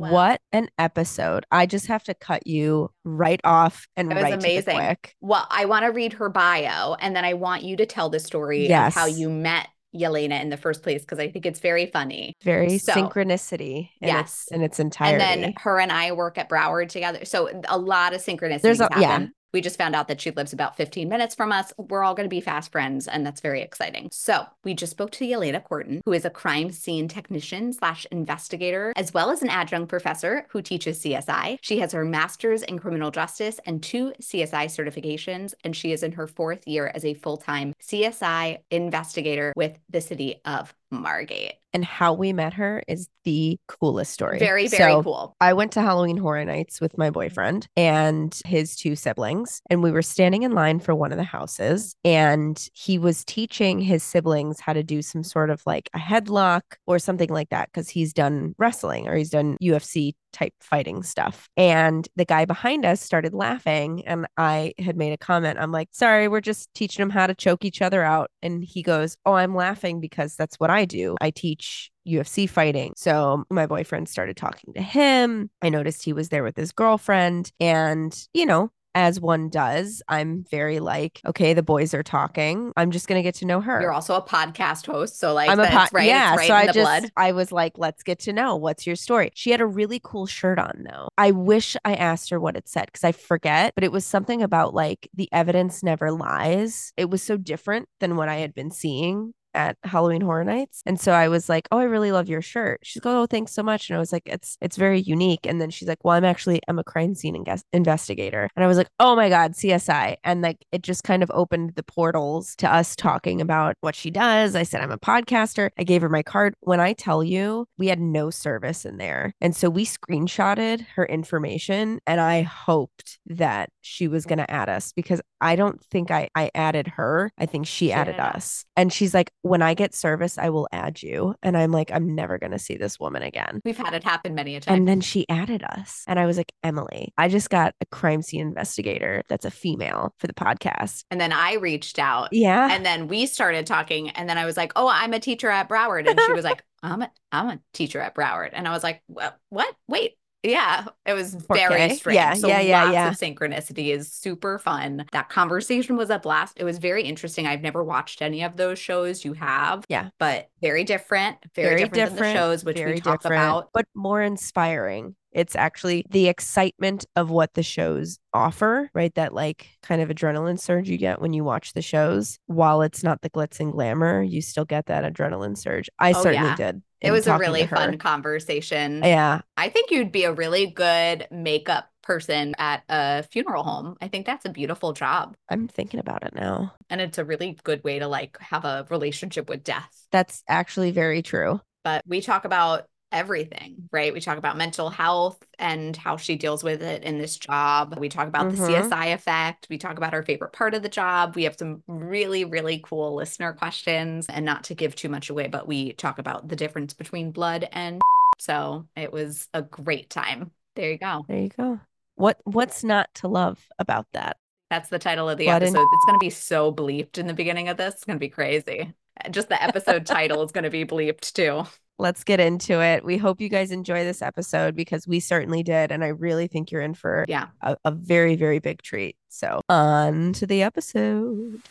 Wow. What an episode. I just have to cut you right off and It was right to the amazing. quick. Well, I want to read her bio and then I want you to tell the story of how you met Yalena in the first place because I think it's very funny. Very So- synchronicity in Yes. its in its entirety. And then her and I work at Broward together. So a lot of synchronicities There's a- happen. yeah. We just found out that she lives about 15 minutes from us. We're all going to be fast friends, and that's very exciting. So we just spoke to Yalena Corton, who is a crime scene technician slash investigator, as well as an adjunct professor who teaches CSI. She has her master's in criminal justice and two CSI certifications, and she is in her fourth year as a full-time CSI investigator with the city of Margate. And how we met her is the coolest story. Very, very So, cool. I went to Halloween Horror Nights with my boyfriend and his two siblings, and we were standing in line for one of the houses. And he was teaching his siblings how to do some sort of like a headlock or something like that because he's done wrestling or he's done UFC type fighting stuff. And the guy behind us started laughing, and I had made a comment. I'm like, sorry, we're just teaching them how to choke each other out. And he goes, Oh, I'm laughing because that's what I do. I teach UFC fighting. So my boyfriend started talking to him. I noticed he was there with his girlfriend. And, you know, as one does, I'm very like, okay, the boys are talking. I'm just going to get to know her. You're also a podcast host, so like I'm a po- right. Yeah, right so I the just blood. I was like, let's get to know what's your story. She had a really cool shirt on though. I wish I asked her what it said because I forget, but it was something about like the evidence never lies. It was so different than what I had been seeing at Halloween Horror Nights. And so I was like, "Oh, I really love your shirt." She's like, "Oh, thanks so much." And I was like, "It's it's very unique." And then she's like, "Well, I'm actually I'm a crime scene inges- investigator." And I was like, "Oh my god, CSI." And like it just kind of opened the portals to us talking about what she does. I said, "I'm a podcaster." I gave her my card. When I tell you, we had no service in there. And so we screenshotted her information and I hoped that she was going to add us because I don't think I I added her. I think she, She added, added us. And she's like, when I get service, I will add you. And I'm like, I'm never going to see this woman again. We've had it happen many a time. And then she added us. And I was like, Emily, I just got a crime scene investigator that's a female for the podcast. And then I reached out Yeah. and then we started talking. And then I was like, Oh, I'm a teacher at Broward. And she was like, I'm a I'm a teacher at Broward. And I was like? What? Wait. Yeah, it was very Okay. strange. Yeah, so yeah, yeah, lots yeah. of synchronicity is super fun. That conversation was a blast. It was very interesting. I've never watched any of those shows you have. Yeah. But very different, very, different, than the shows, which we talk different, about. but more inspiring. It's actually the excitement of what the shows offer, right? That like kind of adrenaline surge you get when you watch the shows. While it's not the glitz and glamour, you still get that adrenaline surge. I Oh, certainly yeah. did. It was a really fun conversation. Yeah. I think you'd be a really good makeup person at a funeral home. I think that's a beautiful job. I'm thinking about it now. And it's a really good way to like have a relationship with death. That's actually very true. But we talk about everything, right? We talk about mental health and how she deals with it in this job. We talk about Mhm. the CSI effect. We talk about her favorite part of the job. We have some really, really cool listener questions. And not to give too much away, but we talk about the difference between blood and so it was a great time. There you go. There you go. What what's not to love about that? That's the title of the Blood and- episode. It's going to be so bleeped in the beginning of this. It's going to be crazy. Just the episode title is going to be bleeped too. Let's get into it. We hope you guys enjoy this episode because we certainly did. And I really think you're in for Yeah. a, a very, very big treat. So, on to the episode.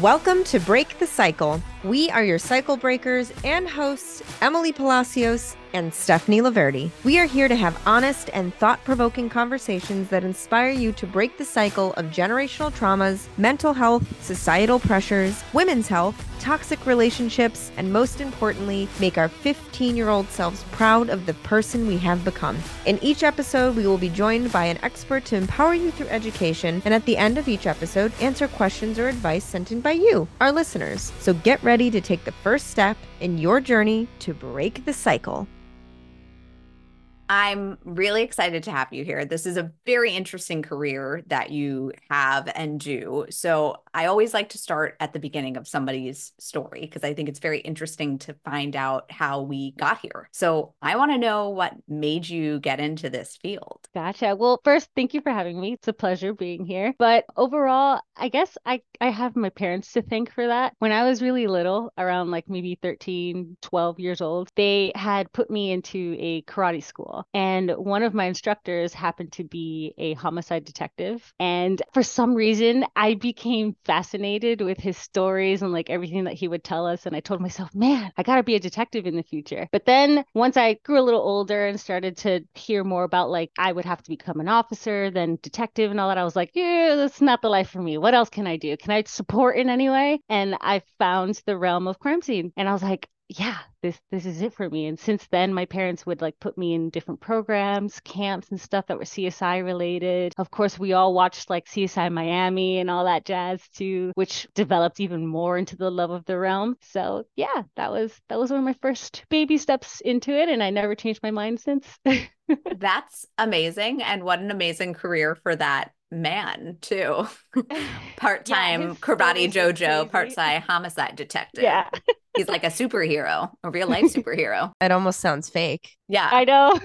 Welcome to Break the Cycle. We are your cycle breakers and hosts, Emily Palacios and Stephanie Laverdi. We are here to have honest and thought provoking conversations that inspire you to break the cycle of generational traumas, mental health, societal pressures, women's health, toxic relationships, and most importantly, make our 15 year old selves proud of the person we have become. In each episode, we will be joined by an expert to empower you through education, and at the end of each episode, answer questions or advice sent in by you, our listeners. So get ready to take the first step in your journey to break the cycle. I'm really excited to have you here. This is a very interesting career that you have and do. So, I always like to start at the beginning of somebody's story because I think it's very interesting to find out how we got here. So, I want to know what made you get into this field. Gotcha. Well, first, thank you for having me. It's a pleasure being here. But overall, I guess I, I have my parents to thank for that. When I was really little, around like maybe 13, 12 years old, they had put me into a karate school. And one of my instructors happened to be a homicide detective. And for some reason, I became fascinated with his stories and like everything that he would tell us. And I told myself, man, I got to be a detective in the future. But then once I grew a little older and started to hear more about like I would have to become an officer, then detective and all that, I was like, yeah, that's not the life for me. What else can I do? Can I support in any way? And I found the realm of crime scene. And I was like, yeah, this this is it for me. And since then, my parents would like put me in different programs, camps, and stuff that were CSI related. Of course, we all watched like CSI Miami and all that jazz too, which developed even more into the love of the realm. So yeah, that was that was one of my first baby steps into it, and I never changed my mind since. That's amazing, and what an amazing career for that man too. Part-time yeah, karate jojo, part-time homicide detective. Yeah. He's like a superhero, a real life superhero. It almost sounds fake. Yeah. I know.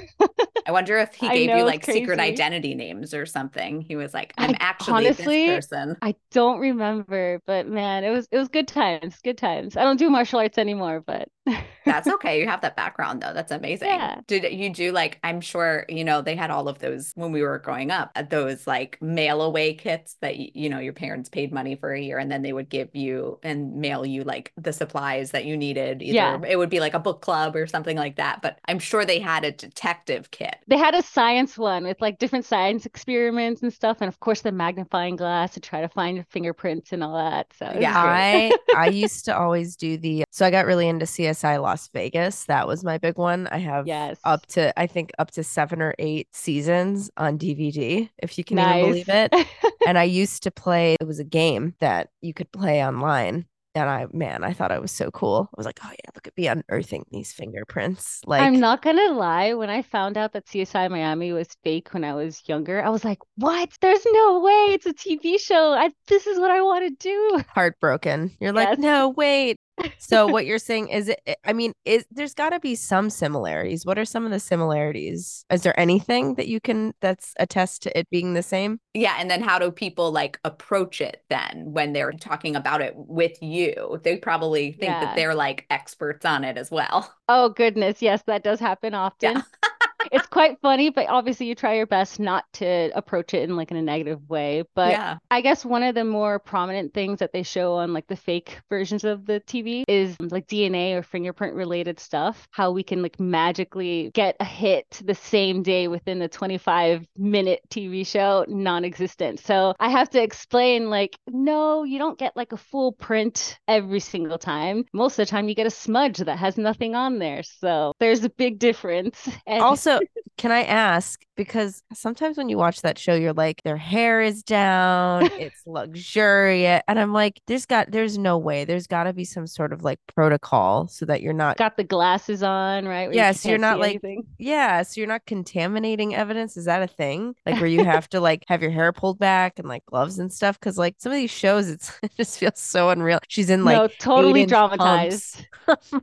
I wonder if he gave you like secret identity names or something. He was like, I'm I, actually honestly, this person. I don't remember, but man, it was it was good times. Good times. I don't do martial arts anymore, but that's okay. You have that background though. That's amazing. Yeah. Did you do like I'm sure, you know, they had all of those when we were growing up, uh, those like mail away kits that you know your parents paid money for a year and then they would give you and mail you like the supplies that you needed. Either yeah. it would be like a book club or something like that. But I'm sure they had a detective kit. They had a science one with like different science experiments and stuff. And of course the magnifying glass to try to find fingerprints and all that. So yeah, I I used to always do the so I got really into CSI Las Vegas. That was my big one. I have yes. up to I think up to seven or eight seasons on DVD, if you can nice. even believe it. and I used to play it was a game that you could play online and I, man, I thought I was so cool. I was like, oh yeah, look at me unearthing these fingerprints. Like, I'm not gonna lie. When I found out that CSI Miami was fake when I was younger, I was like, what? There's no way. It's a TV show. I, this is what I want to do. Heartbroken. You're yes. like, no, wait, so what you're saying is it i mean is there's got to be some similarities. What are some of the similarities? Is there anything that you can that's attest to it being the same? Yeah and then how do people like approach it then when they're talking about it with you? They probably think yeah. that they're like experts on it as well. Oh goodness. Yes that does happen often. yeah. It's quite funny, but obviously you try your best not to approach it in like in a negative way. But yeah. I guess one of the more prominent things that they show on like the fake versions of the TV is um, like DNA or fingerprint related stuff. How we can like magically get a hit the same day within the 25 minute TV show, non existent. So I have to explain like, no, you don't get like a full print every single time. Most of the time you get a smudge that has nothing on there. So there's a big difference. And also, can I ask? Because sometimes when you watch that show, you're like, their hair is down, it's luxuriant. And I'm like, there's got, there's no way. There's got to be some sort of like protocol so that you're not. Got the glasses on, right? Yes, yeah. You so you're not like, anything. yeah. So you're not contaminating evidence. Is that a thing? Like where you have to like have your hair pulled back and like gloves and stuff? Cause like some of these shows, it's, it just feels so unreal. She's in like, no, totally dramatized.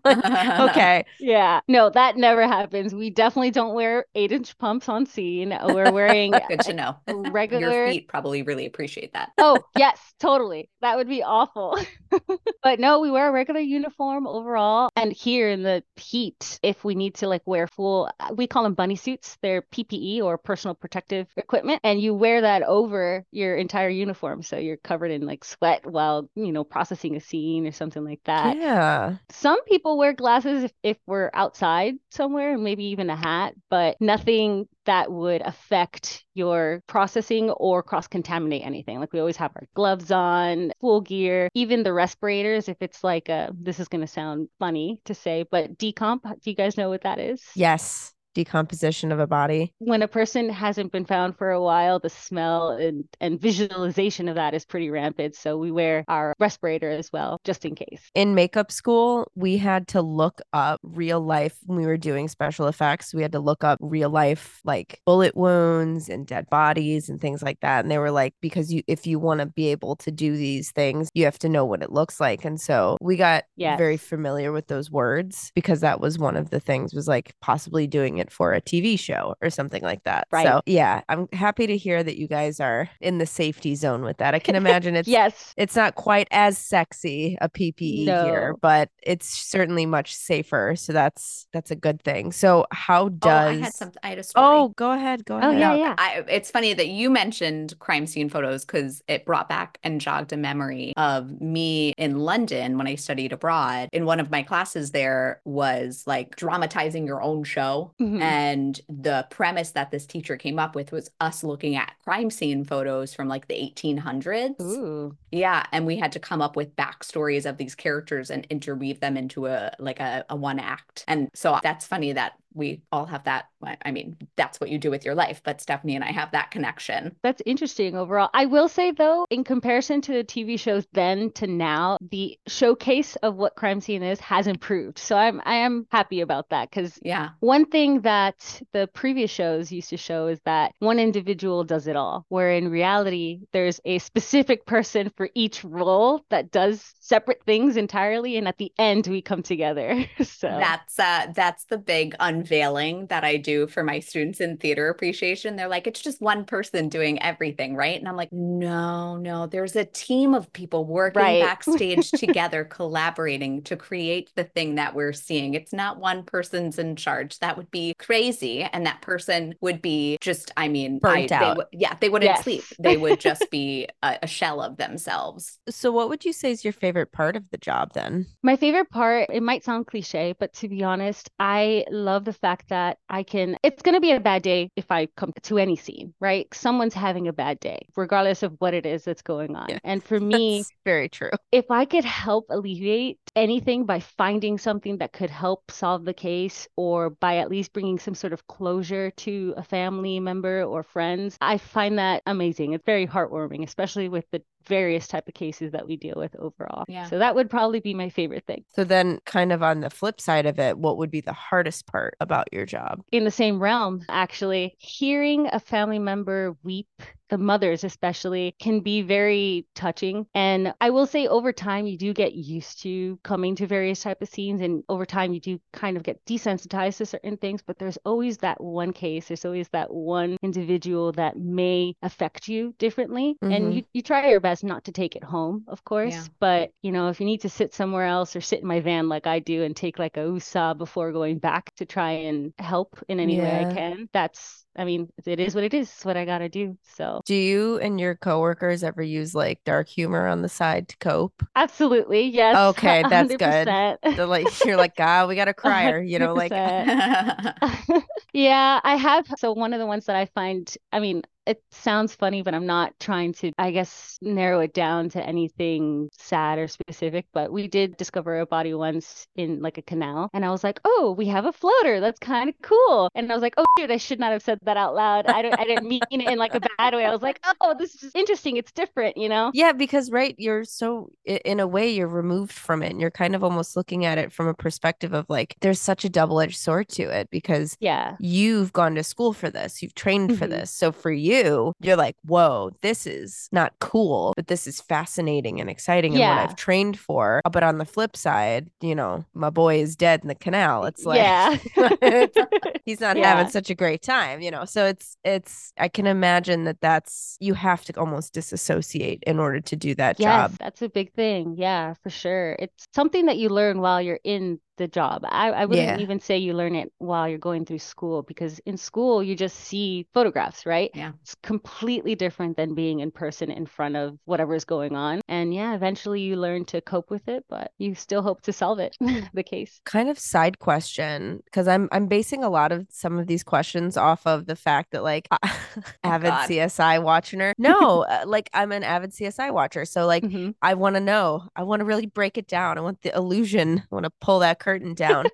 like, okay. Yeah. No, that never happens. We definitely don't wear eight inch pumps on scene. We're wearing good to know. Regular Your feet probably really appreciate that. oh, yes, totally. That would be awful. but no, we wear a regular uniform overall. And here in the heat, if we need to like wear full, uh, we call them bunny suits. They're PPE or personal protective equipment. And you wear that over your entire uniform. So you're covered in like sweat while, you know, processing a scene or something like that. Yeah. Some people wear glasses if, if we're outside somewhere, maybe even a hat but nothing that would affect your processing or cross contaminate anything. Like we always have our gloves on, full gear, even the respirators. If it's like a, this is going to sound funny to say, but decomp, do you guys know what that is? Yes decomposition of a body. When a person hasn't been found for a while, the smell and, and visualization of that is pretty rampant. So we wear our respirator as well, just in case. In makeup school, we had to look up real life when we were doing special effects. We had to look up real life, like bullet wounds and dead bodies and things like that. And they were like, because you, if you want to be able to do these things, you have to know what it looks like. And so we got yes. very familiar with those words because that was one of the things was like possibly doing it for a TV show or something like that. Right. So yeah, I'm happy to hear that you guys are in the safety zone with that. I can imagine it's yes. it's not quite as sexy a PPE here, but it's certainly much safer. So that's that's a good thing. So how Oh, does I had some. I had a story. Oh, go ahead. Go Oh, ahead. yeah, yeah. I, it's funny that you mentioned crime scene photos because it brought back and jogged a memory of me in London when I studied abroad. In one of my classes, there was like dramatizing your own show. Mhm. And the premise that this teacher came up with was us looking at crime scene photos from like the 1800s. Ooh. Yeah, and we had to come up with backstories of these characters and interweave them into a like a, a one act. And so that's funny that we all have that. I mean, that's what you do with your life. But Stephanie and I have that connection. That's interesting overall. I will say though, in comparison to the TV shows then to now, the showcase of what crime scene is has improved. So I'm I am happy about that because Yeah, one thing that the previous shows used to show is that one individual does it all, where in reality, there's a specific person for each role that does separate things entirely. And at the end, we come together. so that's uh that's the big unveiling that I do for my students in theater appreciation. They're like, it's just one person doing everything, right? And I'm like, no, no, there's a team of people working Right. backstage together, collaborating to create the thing that we're seeing. It's not one person's in charge. That would be crazy. And that person would be just, I mean, Burnt I, they out. would- yeah, they wouldn't Yes. sleep. They would just be a, a shell of themselves. So what would you say is your favorite part of the job then? My favorite part, it might sound cliche, but to be honest, I love the fact that I can, it's going to be a bad day if I come to any scene, right? Someone's having a bad day, regardless of what it is that's going on. Yeah. And for me, very true. if I could help alleviate anything by finding something that could help solve the case or by at least bringing some sort of closure to a family member or friends, I find that amazing. It's very heartwarming, especially with the various type of cases that we deal with overall. Yeah. So that would probably be my favorite thing. So then kind of on the flip side of it, what would be the hardest part about your job? in the same realm, actually, hearing a family member weep, the mothers especially, can be very touching. And I will say over time you do get used to coming to various type of scenes and over time you do kind of get desensitized to certain things, but there's always that one case, there's always that one individual that may affect you differently. Mhm. And you, you try your best not to take it home, of course. Yeah. But you know, if you need to sit somewhere else or sit in my van like I do and take like a USA before going back to try and help in any way I can, that's I mean, it is what it is. It's what I gotta do. So Do you and your coworkers ever use like dark humor on the side to cope? absolutely, yes. Okay, that's good. 100%. The, like you're like, ah, we got a crier, you know, like yeah, I have. So one of the ones that I find, I mean, it sounds funny, but I'm not trying to, I guess, narrow it down to anything sad or specific. But we did discover a body once in like a canal. And I was like, oh, we have a floater. That's kind of cool. And I was like, oh, shoot, I should not have said that out loud. I, don't, I didn't mean it in like a bad way. I was like, oh, this is interesting. It's different, you know? Yeah, because right, you're so in a way you're removed from it and you're kind of almost looking at it from a perspective of like there's such a double-edged sword to it because Yeah. you've gone to school for this, you've trained for Mhm. this. So for you, you're like, whoa, this is not cool, but this is fascinating and exciting and what I've trained for. But on the flip side, you know, my boy is dead in the canal. It's like yeah. he's not Yeah. having such a great time, you know. So it's it's I can imagine that that's you have to almost disassociate in order to do that Yes, job. that's a big thing. Yeah, for sure. It's something that you learn while you're in the job. I, I wouldn't Yeah. even say you learn it while you're going through school because in school you just see photographs, right? Yeah. It's completely different than being in person in front of whatever's going on. And yeah, eventually you learn to cope with it, but you still hope to solve it, the case. Kind of side question because I'm I'm basing a lot of some of these questions off of the fact that like avid God. CSI watcher. No, uh, like I'm an avid CSI watcher, so like Mhm. I want to know. I want to really break it down. I want the illusion. I want to pull that curtain down.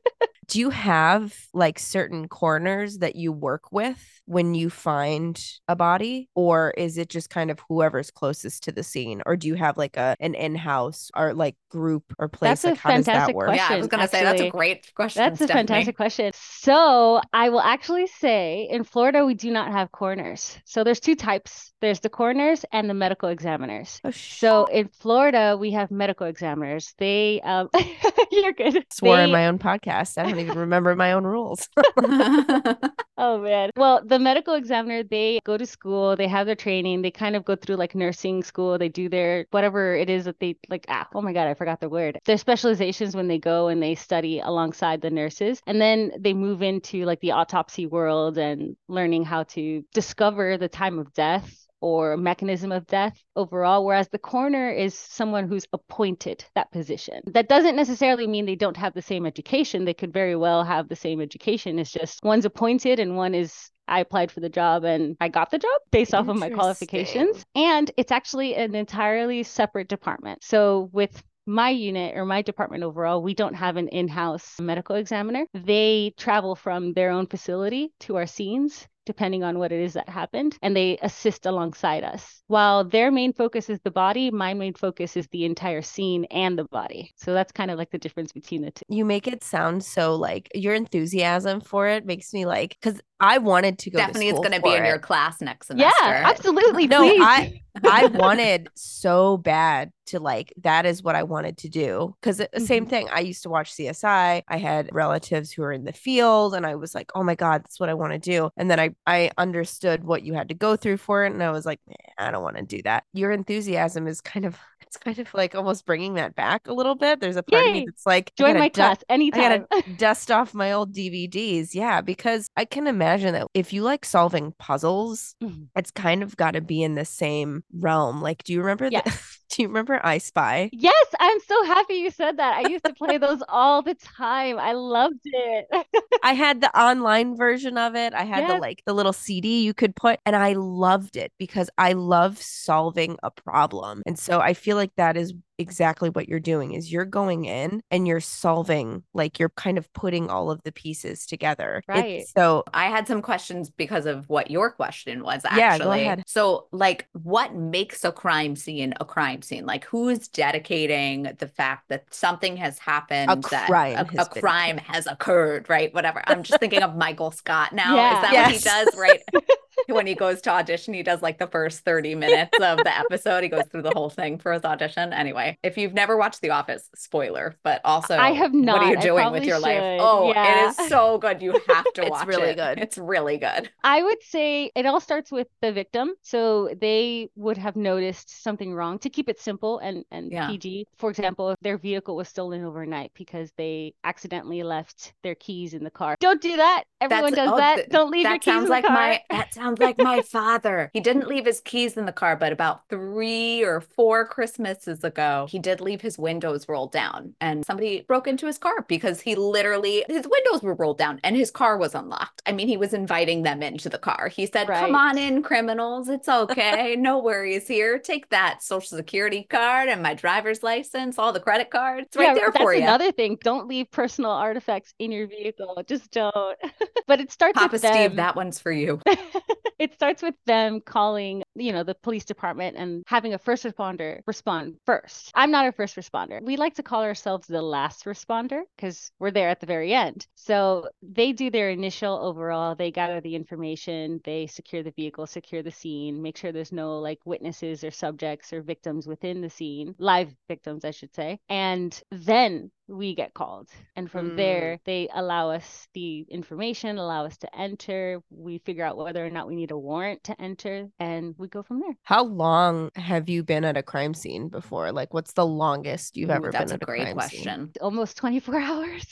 Do you have like certain coroners that you work with when you find a body or is it just kind of whoever's closest to the scene or do you have like a an in-house or like group or place That's a like how does that fantastic work? question. yeah, I was gonna say that's a great question. That's a fantastic question. So I will actually say in Florida, we do not have coroners. So there's two types. There's the coroners and the medical examiners. Oh, sh- So in Florida, we have medical examiners. They, um, you're good. swore in my own podcast. Don't even remember my own rules. Oh man. Well, the medical examiner, they go to school, they have their training, they kind of go through like nursing school, they do their whatever it is that they like ah, oh my god, I forgot the word. Their specializations when they go and they study alongside the nurses. And then they move into like the autopsy world and learning how to discover the time of death or mechanism of death overall, whereas the coroner is someone who's appointed that position. That doesn't necessarily mean they don't have the same education. They could very well have the same education. It's just one's appointed and one is I applied for the job and I got the job based off of my qualifications. And it's actually an entirely separate department. So with my unit or my department overall, we don't have an in house medical examiner. They travel from their own facility to our scenes depending on what it is that happened, and they assist alongside us. While their main focus is the body, my main focus is the entire scene and the body. So that's kind of like the difference between the two. You make it sound so like your enthusiasm for it makes me like because I wanted to go. Definitely, to it's going to be in it. your class next semester. Yeah, absolutely. No, please. I I wanted so bad to like that is what I wanted to do because the same Mhm. thing. I used to watch CSI. I had relatives who were in the field, and I was like, oh my god, that's what I want to do. And then I I understood what you had to go through for it, and I was like, I don't want to do that. Your enthusiasm is kind of it's kind of like almost bringing that back a little bit. There's a part of me that's like, join my du- class I anytime. gotta dust off my old DVDs. Yeah, because I can imagine that if you like solving puzzles, Mhm. it's kind of got to be in the same realm. Like, do you remember? Yes. do you remember I Spy? Yes, I'm so happy you said that. I used to play those all the time. I loved it. I had the online version of it. I had the like the little CD you could put, and I loved it because I love solving a problem. And so I feel like that is exactly what you're doing is you're going in and you're solving like you're kind of putting all of the pieces together It's- Right. so I had some questions because of what your question was actually. Yeah, go ahead. So, like, what makes a crime scene a crime scene? Like, who is dedicating the fact that something has happened, that crime a, a crime has occurred, right? Whatever. I'm just thinking of Michael Scott now. Yeah. Is that what he does, right? when he goes to audition, he does like the first 30 minutes of the episode. He goes through the whole thing for his audition. Anyway, if you've never watched The Office, spoiler, but also I have not. What are you doing with your life? Oh, Yeah. it is so good. You have to It's watch really it. good. It's really good. I would say it all starts with the victim. So they would have noticed something wrong to keep it simple and, and Yeah. PG. For example, if their vehicle was stolen overnight because they accidentally left their keys in the car. Don't do that. Everyone That's- does oh, that. th- Don't leave your That keys sounds in like the car. my that sounds like my father. He didn't leave his keys in the car, but about three or four Christmases ago, he did leave his windows rolled down, and somebody broke into his car because he literally his windows were rolled down and his car was unlocked. I mean, he was inviting them into the car. He said, "Come on in, criminals. It's okay. no worries here. Take that social security card and my driver's license, all the credit cards. It's right Yeah, there for you." another thing. Don't leave personal artifacts in your vehicle. Just don't. but it starts Papa with Steve, them. that one's for you. it starts with them calling, you know, the police department and having a first responder respond first. I'm not a first responder. We like to call ourselves the last responder because we're there at the very end. So they do their initial overall, they gather the information, they secure the vehicle, secure the scene, make sure there's no like witnesses or subjects or victims within the scene, live victims, I should say. And then we get called. And from Mm. there, they allow us the information, allow us to enter. We figure out whether or not we need a warrant to enter, and we go from there. how long have you been at a crime scene before like what's the longest you've Ooh, ever that's been a at a great crime scene? question. Almost 24 hours.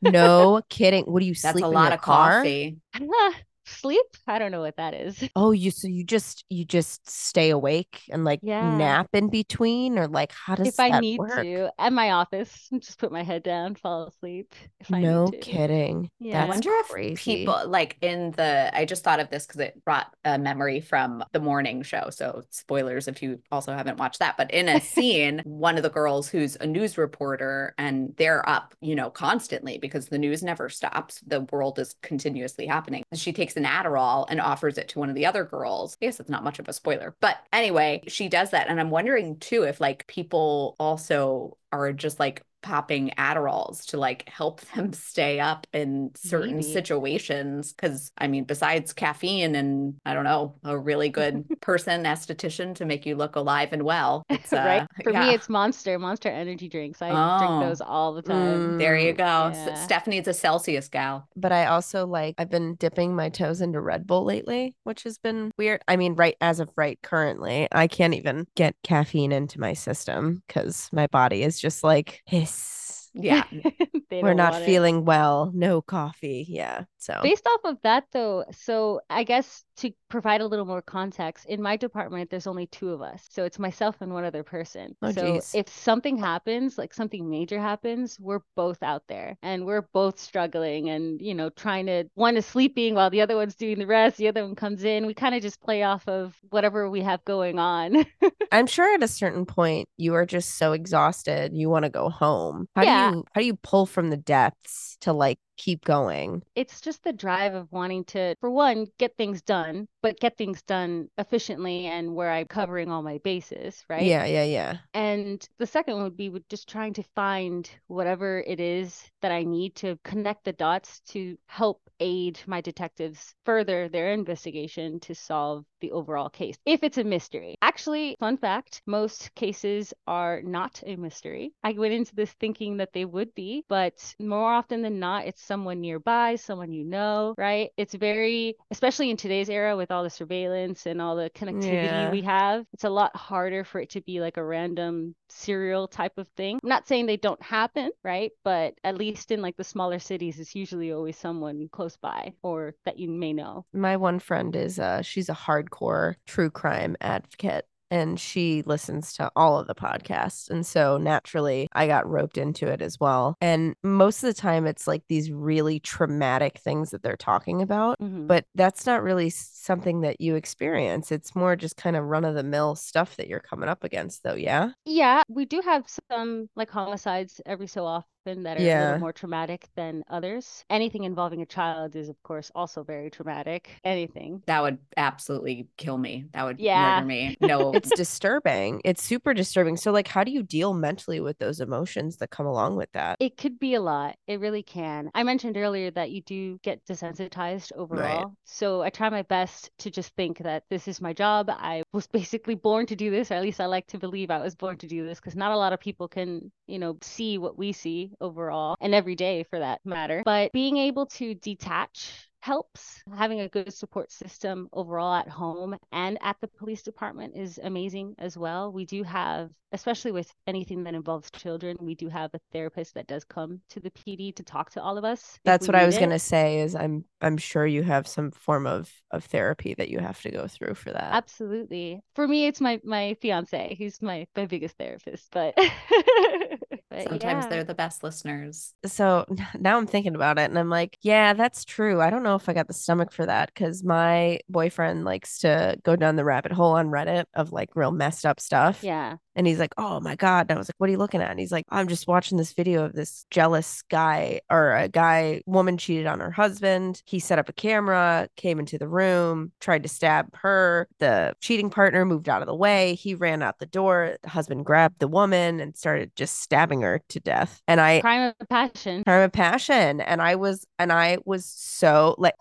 no kidding what do you That's sleep a in lot your of car? coffee. Sleep? I don't know what that is. Oh, you so you just you just stay awake and like Yeah. nap in between, or like how does if I need work? to, at my office, just put my head down, fall asleep. If I No need kidding. Yeah. I That's wonder crazy. if people like in the I just thought of this because it brought a memory from the morning show. So spoilers if you also haven't watched that. But in a scene, one of the girls who's a news reporter and they're up, you know, constantly because the news never stops. The world is continuously happening. She takes an Adderall and offers it to one of the other girls. I guess it's not much of a spoiler. But anyway, she does that. And I'm wondering too if like people also are just like popping Adderalls to like help them stay up in certain Maybe. situations. Cause I mean, besides caffeine and I don't know, a really good person, esthetician to make you look alive and well. It's, uh, right? For yeah. me, it's Monster, Monster energy drinks. I Oh. drink those all the time. Mm, there you go. S- Yeah. Stephanie's a Celsius gal. But I also like I've been dipping my toes into Red Bull lately, which has been weird. I mean, right as of right currently, I can't even get caffeine into my system because my body is just like hiss. Yeah. We're not want it. feeling well. No coffee. Yeah. So Based off of that, though, so I guess to provide a little more context, in my department, there's only two of us. So it's myself and one other person. Oh, so geez. if something happens, like something major happens, we're both out there and we're both struggling and, you know, trying to, one is sleeping while the other one's doing the rest, the other one comes in. We kind of just play off of whatever we have going on. I'm sure at a certain point you are just so exhausted you want to go home. How Yeah. do you how do you pull from the depths to like keep going? it's just the drive of wanting to, for one, get things done, but get things done efficiently and where I'm covering all my bases, right? Yeah, yeah, yeah. And the second one would be with just trying to find whatever it is that I need to connect the dots to help aid my detectives further their investigation to solve the overall case. If it's a mystery. Actually, fun fact, most cases are not a mystery. I went into this thinking that they would be, but more often than not, it's someone nearby, someone you know, right? It's very, especially in today's era with all the surveillance and all the connectivity Yeah. we have, it's a lot harder for it to be like a random serial type of thing. I'm not saying they don't happen, right? But at least in like the smaller cities, it's usually always someone close by or that you may know. My one friend is uh she's a hardcore true crime advocate and she listens to all of the podcasts. And so naturally I got roped into it as well. And most of the time it's like these really traumatic things that they're talking about. Mhm. But that's not really something that you experience. It's more just kind of run of the mill stuff that you're coming up against, though. Yeah. Yeah, we do have some like homicides every so often that are a little more traumatic than others. Anything involving a child is, of course, also very traumatic. Anything. That would absolutely kill me. That would Yeah. murder me. No, It's disturbing. It's super disturbing. So, like, how do you deal mentally with those emotions that come along with that? It could be a lot. It really can. I mentioned earlier that you do get desensitized overall. So I try my best to just think that this is my job. I was basically born to do this, or at least I like to believe I was born to do this because not a lot of people can, you know, see what we see overall and every day for that matter. But being able to detach helps. Having a good support system overall at home and at the police department is amazing as well. We do have, especially with anything that involves children, we do have a therapist that does come to the PD to talk to all of us. That's what I was gonna say. Is I'm I'm sure you have some form of of therapy that you have to go through for that. Absolutely. For me, it's my my fiance. He's my my biggest therapist, but, but sometimes yeah. they're the best listeners. so now I'm thinking about it and I'm like, yeah, that's true. I don't know if I got the stomach for that because my boyfriend likes to go down the rabbit hole on Reddit of like real messed up stuff. yeah. And he's like, oh my God. And I was like, what are you looking at? And he's like, I'm just watching this video of this jealous guy or a guy, woman cheated on her husband. He set up a camera, came into the room, tried to stab her. The cheating partner moved out of the way. He ran out the door. The husband grabbed the woman and started just stabbing her to death. And I, Crime of passion. crime of passion and i was and i was so like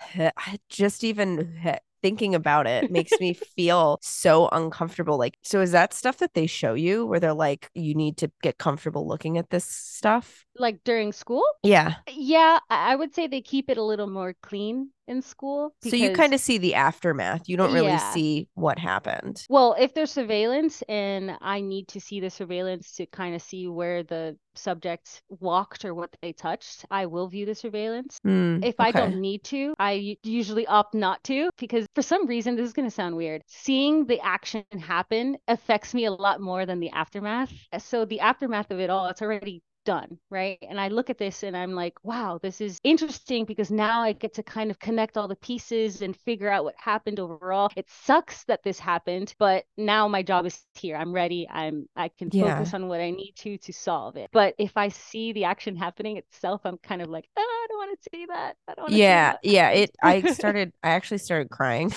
just even thinking about it makes me feel so uncomfortable like so is that stuff that they show you where they're like you need to get comfortable looking at this stuff Like during school? yeah Yeah, I would say they keep it a little more clean in school. so you kind of see the aftermath you don't really Yeah. see what happened Well, if there's surveillance and I need to see the surveillance to kind of see where the subject walked or what they touched, I will view the surveillance. Hmm, If I don't need to, I usually opt not to because for some reason, this is going to sound weird. Seeing the action happen affects me a lot more than the aftermath. So the aftermath of it all, it's already done, right? And I look at this and I'm like, wow, this is interesting because now I get to kind of connect all the pieces and figure out what happened overall. It sucks that this happened, but now my job is here. I'm ready. I'm I can Yeah. focus on what I need to to solve it. But if I see the action happening itself, I'm kind of like, oh, I don't want to see that. I don't want to yeah yeah it i started i actually started crying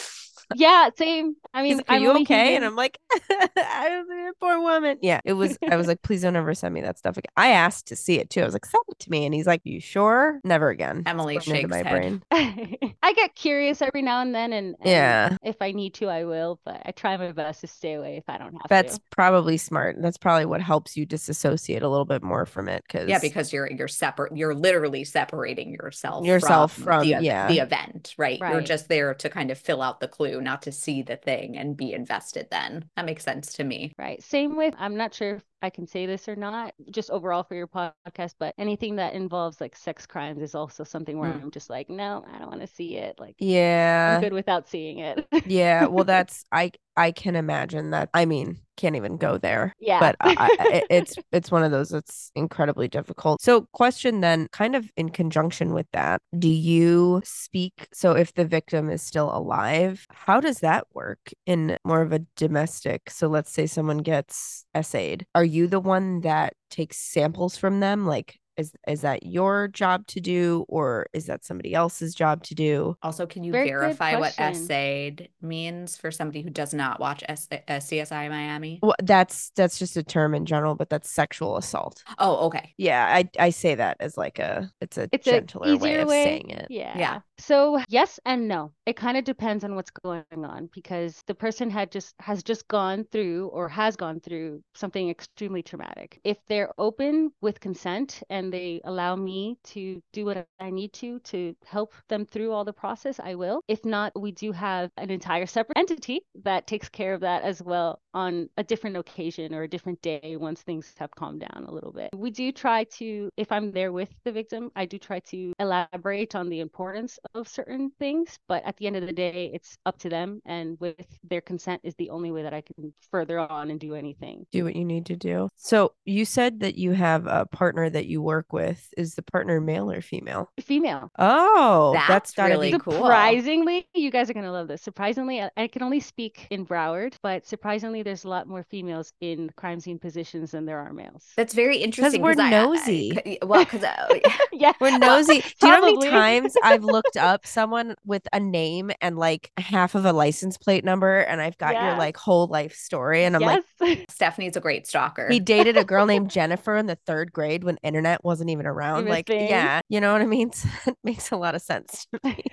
yeah, same. I mean, like, are I'm you only okay? And. I'm like, I was a poor woman. Yeah, it was. I was like, please don't ever send me that stuff again. I asked to see it too. I was like, send it to me, and he's like, you sure? Never again. Emily shakes my head. brain. I get curious every now and then, and, and Yeah. if I need to, I will. But I try my best to stay away if I don't have That's to. That's probably smart. That's probably what helps you disassociate a little bit more from it. Because Yeah, because you're you're separate. You're literally separating yourself Yourself from, from- the, yeah. the event, right? You're just there to kind of fill out the not to see the thing and be invested. Then that makes sense to me. Right. Same with, I'm not sure I can say this or not, just overall for your podcast, but anything that involves like sex crimes is also something where Mm. I'm just like, no, I don't want to see it. Like, yeah, I'm good without seeing it. yeah. Well, that's I. I can imagine that. I mean, can't even go there. yeah. but I, I, it- it's it's one of those that's incredibly difficult. So, question then, kind of in conjunction with that, do you speak? So, if the victim is still alive, how does that work in more of a domestic? So, let's say someone gets essayed. Are you the one that takes samples from them? Like, is is that your job to do, or is that somebody else's job to do? Also, can you Very verify what question. essayed means for somebody who does not watch S- uh, CSI Miami? Well, that's that's just a term in general, but that's sexual assault. Oh, okay. Yeah, I I say that as like a it's a it's a gentler way of way. saying it. Yeah. Yeah. So yes and no. It kind of depends on what's going on because the person had just has just gone through or has gone through something extremely traumatic. If they're open with consent and they allow me to do what I need to to help them through all the process, I will. If not, we do have an entire separate entity that takes care of that as well on a different occasion or a different day once things have calmed down a little bit. We do try to, if I'm there with the victim, I do try to elaborate on the importance of certain things. But at the end of the day, it's up to them. And with their consent is the only way that I can further on and do anything. Do what you need to do. So you said that you have a partner that you work with. Is the partner male or female? Female. Oh, that's That's really cool. Surprisingly, you guys are going to love this. Surprisingly, I, I can only speak in Broward, but surprisingly, there's a lot more females in crime scene positions than there are males. That's very interesting. we're I- I- nosy. well, because uh, oh, yeah. We're nosy. Do you know how many times I've looked up someone with a name and like half of a license plate number, and I've got your like whole life story, and I'm like. Stephanie's a great stalker. he dated a girl named Jennifer in the third grade when internet wasn't even around. Like, thing. yeah, you know what I mean? It makes a lot of sense. to me.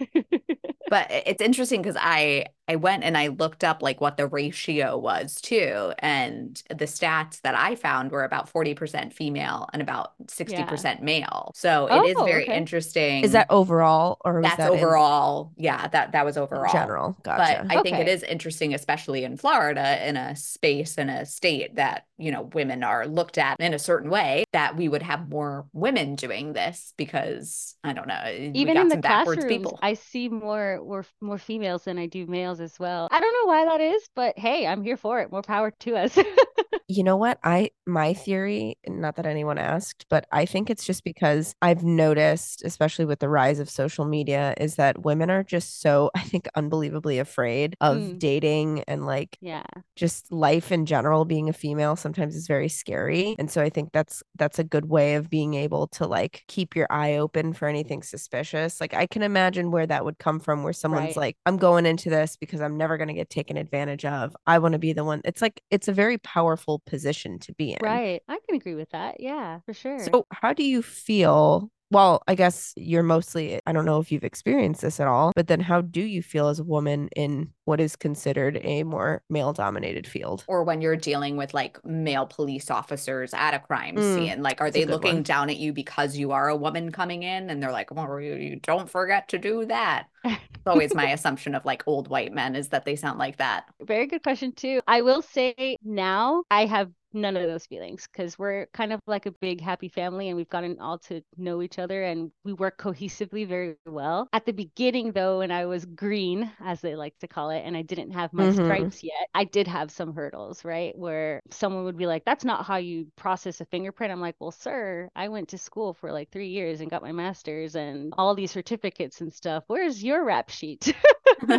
but it's interesting because I I went and I looked up like what the ratio was too, and the stats that I found were about forty percent female and about sixty percent male. So it is Oh, very okay. interesting. Is that overall or was that's that in overall? yeah, that that was overall. general? Gotcha. But I think it is interesting, especially in Florida, in a space in a state that, you know, women are looked at in a certain way, that we would have more women doing this because I don't know, we Even got in some the backwards classrooms, people. I see more more more females than I do males as well. I don't know why that is, but hey, I'm here for it. More power to us. you know what? I my theory, not that anyone asked, but I think it's just because I've noticed, especially with the rise of social media, is that women are just so, I think, unbelievably afraid of Mm. dating and like yeah. just life in general being a female sometimes is very scary and so i think that's that's a good way of being able to like keep your eye open for anything suspicious like i can imagine where that would come from where someone's Right. like i'm going into this because i'm never going to get taken advantage of i want to be the one it's like it's a very powerful position to be in Right. I can agree with that. Yeah, for sure. so how do you feel well, I guess you're mostly, I don't know if you've experienced this at all, but then how do you feel as a woman in what is considered a more male dominated field? Or when you're dealing with like male police officers at a crime Mm, scene, like, are they looking one. down at you because you are a woman coming in? And they're like, well, you, you don't forget to do that. It's always my assumption of like old white men is that they sound like that. Very good question too. I will say now I have none of those feelings because we're kind of like a big happy family and we've gotten all to know each other and we work cohesively very well. At the beginning though, when I was green, as they like to call it, and I didn't have my Mhm. stripes yet, I did have some hurdles, right? Where someone would be like, that's not how you process a fingerprint. I'm like, well, sir, I went to school for like three years and got my master's and all these certificates and stuff. Where's your rap sheet?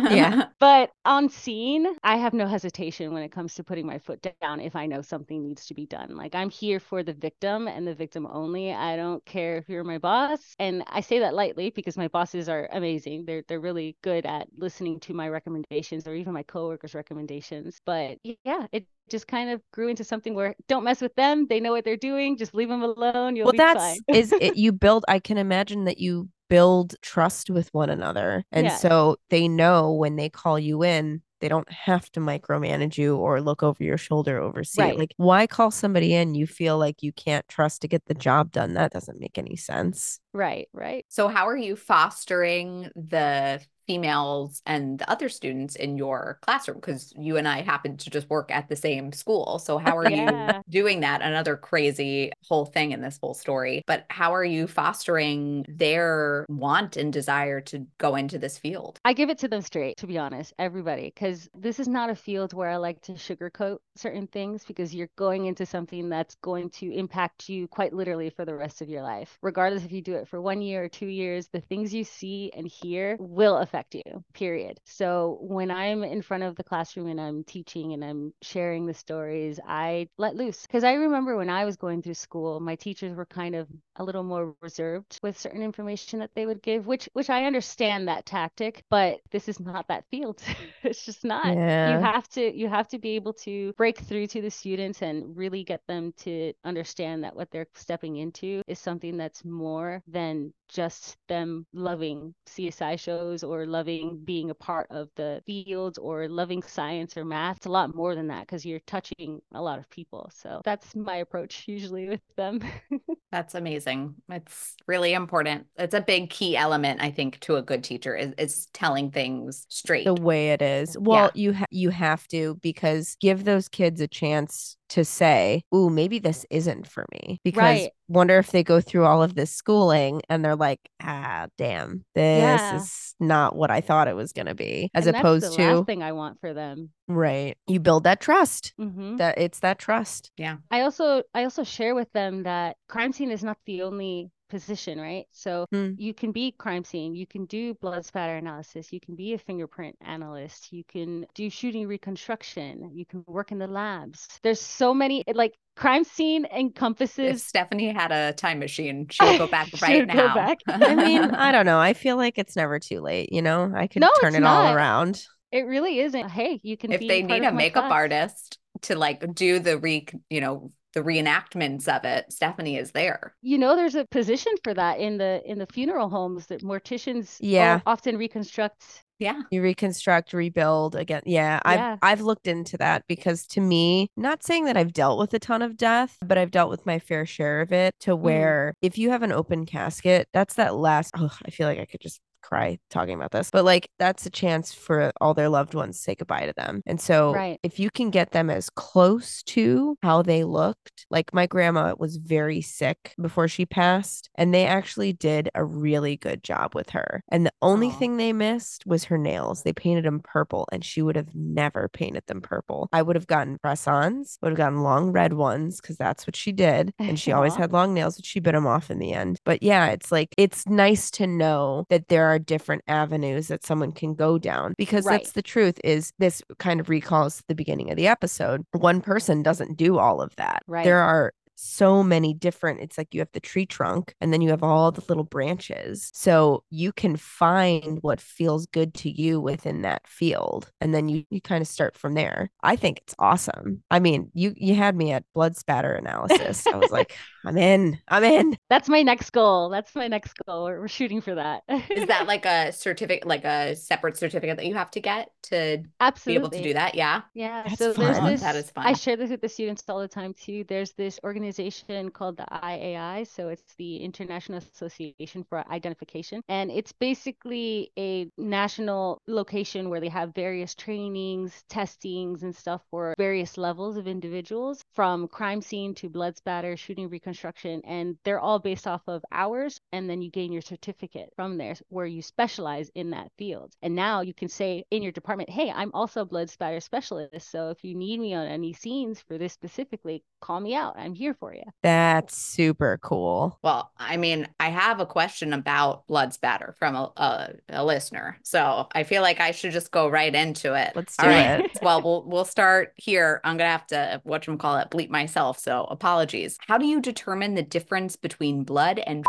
Yeah. But on scene, I have no hesitation when it comes to putting my foot down if I know something needs to be done. Like I'm here for the victim and the victim only. I don't care if you're my boss. And I say that lightly because my bosses are amazing. They're they're really good at listening to my recommendations or even my coworkers' recommendations. But yeah, it just kind of grew into something where don't mess with them. They know what they're doing. Just leave them alone. You'll well, that's is it, you build. I can imagine that you build trust with one another, and yeah. so they know when they call you in they don't have to micromanage you or look over your shoulder, oversee right. it. Like, why call somebody in you feel like you can't trust to get the job done? That doesn't make any sense. Right, right. So, how are you fostering the females and the other students in your classroom because you and I happen to just work at the same school. So how are yeah. you doing that? Another crazy whole thing in this whole story. But how are you fostering their want and desire to go into this field? I give it to them straight, to be honest, everybody, because this is not a field where I like to sugarcoat certain things because you're going into something that's going to impact you quite literally for the rest of your life. Regardless if you do it for one year or two years, the things you see and hear will affect affect you, period. So when I'm in front of the classroom and I'm teaching and I'm sharing the stories, I let loose. Because I remember when I was going through school, my teachers were kind of a little more reserved with certain information that they would give, which which I understand that tactic, but this is not that field. it's just not. Yeah. You have to you have to be able to break through to the students and really get them to understand that what they're stepping into is something that's more than just them loving CSI shows or loving being a part of the fields or loving science or math. It's a lot more than that because you're touching a lot of people. So that's my approach usually with them. that's amazing. It's really important. It's a big key element, I think, to a good teacher is, is telling things straight. The way it is. Well, yeah. you ha- you have to because give those kids a chance to say, "Ooh, maybe this isn't for me." Because right. wonder if they go through all of this schooling and they're like, "Ah, damn, this yeah. is not what I thought it was going to be." As and opposed to last thing I want for them. Right. You build that trust. Mm-hmm. That it's that trust. Yeah. I also I also share with them that crime scene is not the only position, right? So mm. you can be crime scene, you can do blood spatter analysis, you can be a fingerprint analyst, you can do shooting reconstruction, you can work in the labs. There's so many like crime scene encompasses. If Stephanie had a time machine, she would go back right now. Go back. I mean, I don't know. I feel like it's never too late. You know, I could no, turn it not. all around. It really isn't. Hey, you can. If they need a makeup class. artist to like do the re, you know, the reenactments of it stephanie is there. You know there's a position for that in the in the funeral homes that morticians yeah. often reconstruct. Yeah. You reconstruct rebuild again. Yeah, yeah. I've i've looked into that because to me not saying that i've dealt with a ton of death but i've dealt with my fair share of it to mm-hmm. where mm. if you have an open casket that's that last oh i feel like i could just cry talking about this, but like that's a chance for all their loved ones to say goodbye to them. And so right. if you can get them as close to how they looked, like my grandma was very sick before she passed, and they actually did a really good job with her. And the only Aww. thing they missed was her nails. They painted them purple, and she would have never painted them purple. I would have gotten press ons, would have gotten long red ones because that's what she did. And she always had long nails, but she bit them off in the end. But yeah, it's like, it's nice to know that there are different avenues that someone can go down because right. that's the truth is this kind of recalls the beginning of the episode. One person doesn't do all of that. Right. There are so many different it's like you have the tree trunk and then you have all the little branches. So you can find what feels good to you within that field and then you you kind of start from there. I think it's awesome. I mean you you had me at blood spatter analysis. I was like i'm in i'm in. That's my next goal. That's my next goal. We're, we're shooting for that. Is that like a certificate like a separate certificate that you have to get to absolutely be able to do that? Yeah. Yeah. That's so fun. there's this that is fun. I share this with the students all the time too. There's this organization organization called the IAI. So it's the International Association for Identification. And it's basically a national location where they have various trainings, testings, and stuff for various levels of individuals from crime scene to blood spatter, shooting reconstruction. And they're all based off of hours. And then you gain your certificate from there where you specialize in that field. And now you can say in your department, hey, I'm also a blood spatter specialist. So if you need me on any scenes for this specifically, call me out. I'm here here for you. That's super cool. Well, I mean, I have a question about blood spatter from a, a, a listener. So I feel like I should just go right into it. Let's All do right. it. well, we'll we'll start here. I'm gonna have to what call it bleep myself. So apologies. How do you determine the difference between blood and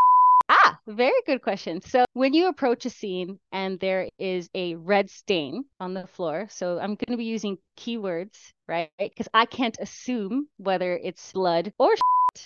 very good question. So, when you approach a scene and there is a red stain on the floor, so I'm going to be using keywords, right? Because I can't assume whether it's blood or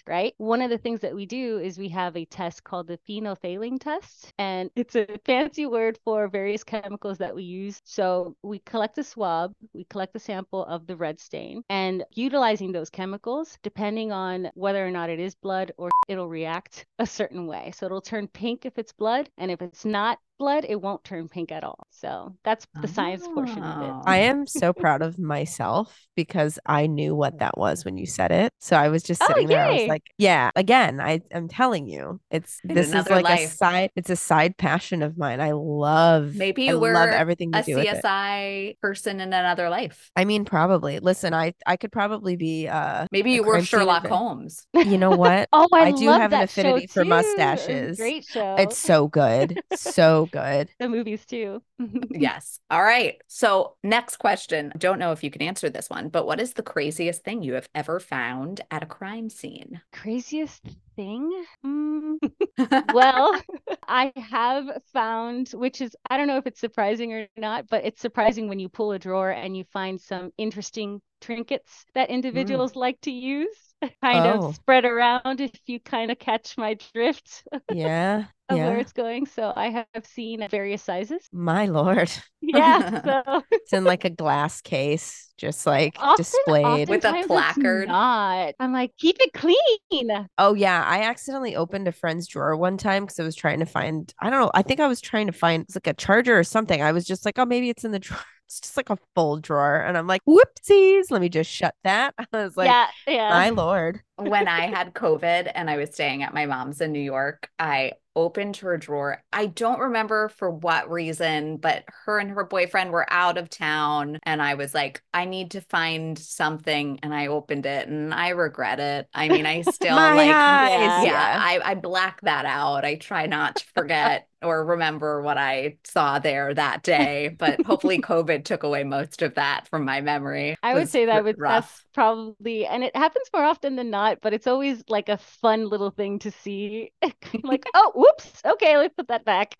right? One of the things that we do is we have a test called the phenolphthalein test, and it's a fancy word for various chemicals that we use. So we collect a swab, we collect a sample of the red stain, and utilizing those chemicals, depending on whether or not it is blood or it'll react a certain way. So it'll turn pink if it's blood, and if it's not, blood, it won't turn pink at all. So that's the science portion of it. I am so proud of myself because I knew what that was when you said it. So I was just Oh, sitting there. I was like, yeah, again, I am telling you, it's In this is another like a side, it's a side passion of mine. I love Maybe I you were love everything to a do with it. CSI person in another life? I mean, probably. Listen, I I could probably be uh Maybe you were Sherlock event. Holmes. You know what? Oh, I, I do love have an that show affinity for too. It was a mustaches. Great show. It's so good. so good. the movies too. yes. All right. So, next question. Don't know if you can answer this one, but what is the craziest thing you have ever found at a crime scene? Craziest thing? Mm, well, I have found, which is, I don't know if it's surprising or not, but it's surprising when you pull a drawer and you find some interesting trinkets that individuals like to use, kind Oh. of spread around if you kind of catch my drift Yeah. of where Yeah. it's going. So I have seen various sizes. My lord. Yeah. So It's in like a glass case, just like often, displayed. With a placard. Not. I'm like, keep it clean. Oh yeah, I accidentally opened a friend's drawer one time because I was trying to find, I don't know, I think I was trying to find it's like a charger or something. I was just like, oh, maybe it's in the drawer. It's just like a full drawer. And I'm like, whoopsies, let me just shut that. I was like, yeah. Yeah. my lord. when I had COVID and I was staying at my mom's in New York, I opened her drawer. I don't remember for what reason, but her and her boyfriend were out of town. And I was like, I need to find something. And I opened it and I regret it. I mean, I still like, eyes. yeah, I, I black that out. I try not to forget or remember what I saw there that day. But hopefully, COVID took away most of that from my memory. I would say that would rough. that's probably and it happens more often than not, but it's always like a fun little thing to see. like, oh, whoops. Okay, let's put that back.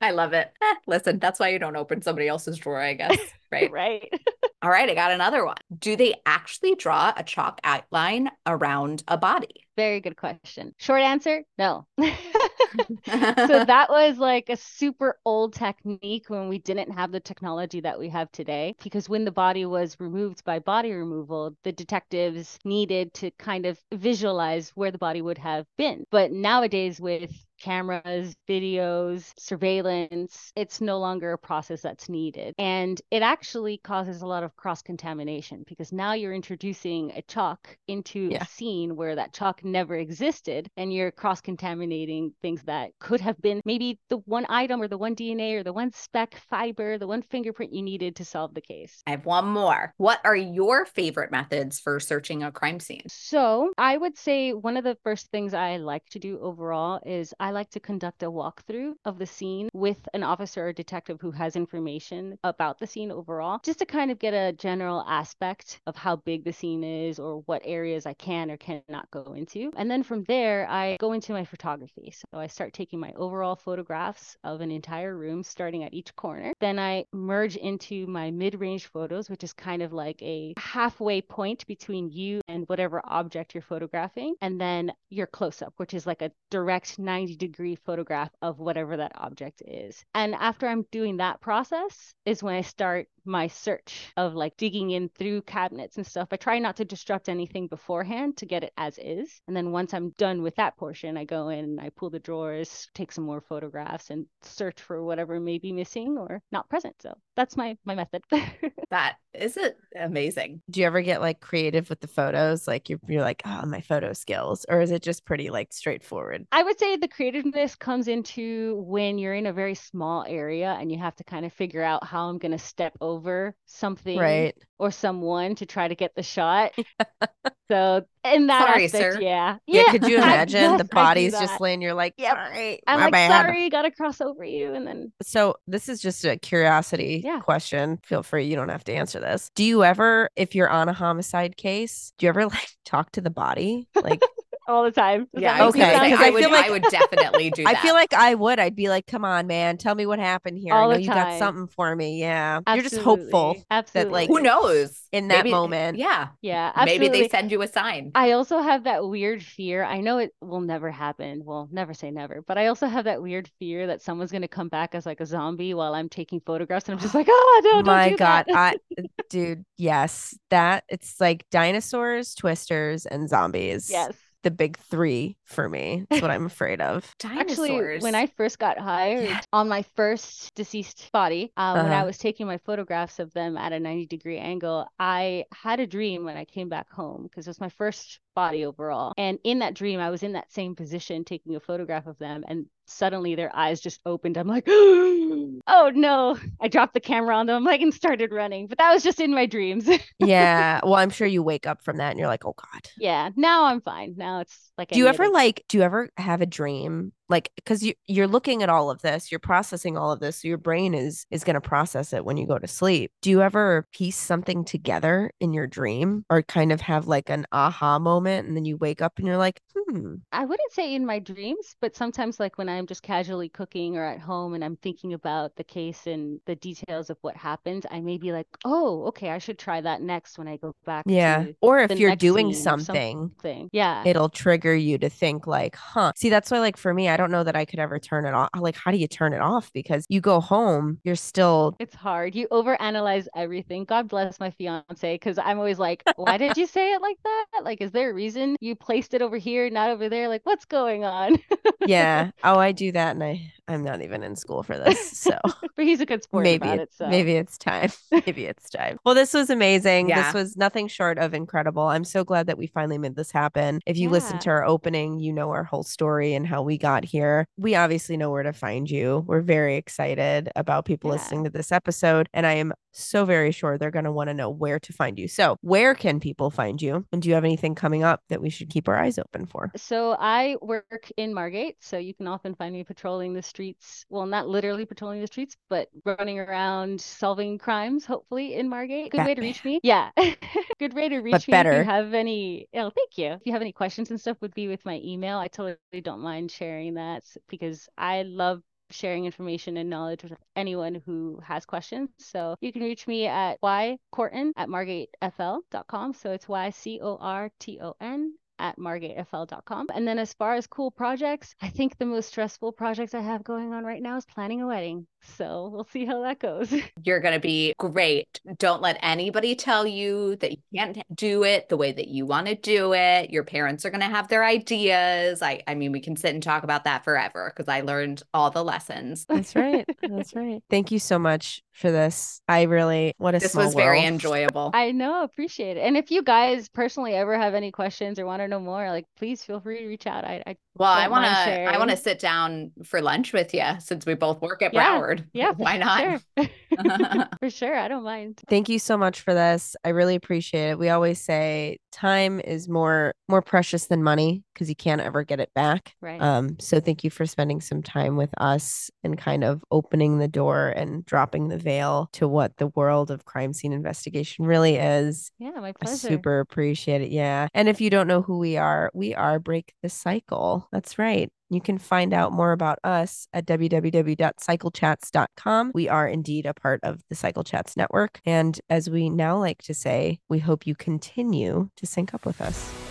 I love it. Listen, that's why you don't open somebody else's drawer, I guess. Right. right. All right, I got another one. Do they actually draw a chalk outline around a body? Very good question. Short answer, no. so that was like a super old technique when we didn't have the technology that we have today because when the body was removed by body removal the detectives needed to kind of visualize where the body would have been but nowadays with cameras, videos, surveillance, it's no longer a process that's needed. And it actually causes a lot of cross contamination because now you're introducing a chalk into Yeah. a scene where that chalk never existed and you're cross contaminating things that could have been maybe the one item or the one DNA or the one speck fiber, the one fingerprint you needed to solve the case. I have one more. What are your favorite methods for searching a crime scene? So I would say one of the first things I like to do overall is I like to conduct a walkthrough of the scene with an officer or detective who has information about the scene overall, just to kind of get a general aspect of how big the scene is or what areas I can or cannot go into. And then from there, I go into my photography. So I start taking my overall photographs of an entire room, starting at each corner. Then I merge into my mid range photos, which is kind of like a halfway point between you and whatever object you're photographing. And then your close up, which is like a direct 90 degree photograph of whatever that object is. And after I'm doing that process, is when I start my search of like digging in through cabinets and stuff. I try not to disrupt anything beforehand to get it as is. And then once I'm done with that portion, I go in and I pull the drawers, take some more photographs and search for whatever may be missing or not present. So that's my my method. That is it amazing. Do you ever get like creative with the photos? Like you're, you're like, oh, my photo skills, or is it just pretty like straightforward? I would say the creativeness comes into when you're in a very small area and you have to kind of figure out how I'm going to step over something Right. or someone to try to get the shot. So in that Sorry, aspect, sir. yeah. Yeah, could you imagine yes, the body's just laying? You're like, Yep. sorry, I'm like, bad. sorry, gotta cross over you. And then So this is just a curiosity Yeah. question. Feel free, you don't have to answer this. Do you ever, if you're on a homicide case, do you ever like talk to the body? Like, all the time. Does Yeah, that I was make Okay, I, I would, like- I would definitely do that. I feel like I would. I'd be like, come on, man, tell me what happened here. All I know you got something for me. Yeah, you're just hopeful. Absolutely. Absolutely. like, who knows in that Maybe- moment. Yeah, Yeah, Absolutely. maybe they send you a sign. I also have that weird fear. I know it will never happen. Well, never say never, but I also have that weird fear that someone's going to come back as like a zombie while I'm taking photographs. And I'm just like, ah, oh, no, don't My do God, that. I, dude, yes, that it's like dinosaurs, twisters, and zombies. yes. The big three for me. That's what I'm afraid of. Actually, when I first got hired Yeah. on my first deceased body, uh, when I Uh-huh. was taking my photographs of them at a 90 degree angle, I had a dream when I came back home because it was my first body overall. And in that dream, I was in that same position taking a photograph of them, and suddenly their eyes just opened. I'm like, oh no. I dropped the camera on them, like, and started running. But that was just in my dreams. yeah. Well, I'm sure you wake up from that and you're like, oh God. yeah, now I'm fine. Now it's like, Do you ever other- like, do you ever have a dream? Like, because you you're looking at all of this, you're processing all of this, so your brain is is gonna process it when you go to sleep. Do you ever piece something together in your dream or kind of have like an aha moment and then you wake up and you're like, hmm, I wouldn't say in my dreams, but sometimes like when I'm just casually cooking or at home and I'm thinking about the case and the details of what happened, I may be like, oh, okay, I should try that next when I go back yeah. to Or if you're doing scene or some- something, something. Yeah. it'll trigger you to think like, huh. See, that's why like for me, I don't know that I could ever turn it off. Like, how do you turn it off? Because you go home, you're still It's hard. You overanalyze everything. God bless my fiance, because I'm always like, why did you say it like that? Like, is there a reason you placed it over here, not over there? Like, what's going on? yeah. Oh, I do that and I I'm not even in school for this. So but he's a good sport maybe about it- it. So maybe it's time. Maybe it's time. Well, this was amazing. Yeah. This was nothing short of incredible. I'm so glad that we finally made this happen. If you listen to our opening, you know our whole story and how we got here. We obviously know where to find you. We're very excited about people Yeah. listening to this episode and I am so very sure they're going to want to know where to find you. So, where can people find you? And do you have anything coming up that we should keep our eyes open for? So I work in Margate, so you can often find me patrolling the streets. Well, not literally patrolling the streets, but running around solving crimes, hopefully in Margate. Good way to reach me. Yeah. Good way to reach me Better. if you have any oh, thank you. If you have any questions and stuff would be with my email. I totally don't mind sharing that because I love sharing information and knowledge with anyone who has questions. So you can reach me at ycorton at margatefl.com. So it's Y C O R T O N at margatefl.com. And then as far as cool projects, I think the most stressful project I have going on right now is planning a wedding. So we'll see how that goes. You're going to be great. Don't let anybody tell you that you can't do it the way that you want to do it. Your parents are going to have their ideas. I, I mean, we can sit and talk about that forever because I learned all the lessons. That's right. That's right. Thank you so much for this. I really, what a This small was very world. enjoyable. I know, appreciate it. And if you guys personally ever have any questions or want to know more, like please feel free to reach out. I, I Well, I want to I want to sit down for lunch with you since we both work at Yeah, Broward. yeah, Why not? Sure. for sure. I don't mind. Thank you so much for this. I really appreciate it. We always say time is more more precious than money because you can't ever get it back. Right. Um, so thank you for spending some time with us and kind of opening the door and dropping the veil to what the world of crime scene investigation really is. yeah, my I pleasure. super appreciate it. Yeah. And if you don't know who we are, we are Break the Cycle. That's right. You can find out more about us at www.cyclechats.com. We are indeed a part of the Cycle Chats network. And as we now like to say, we hope you continue to sync up with us.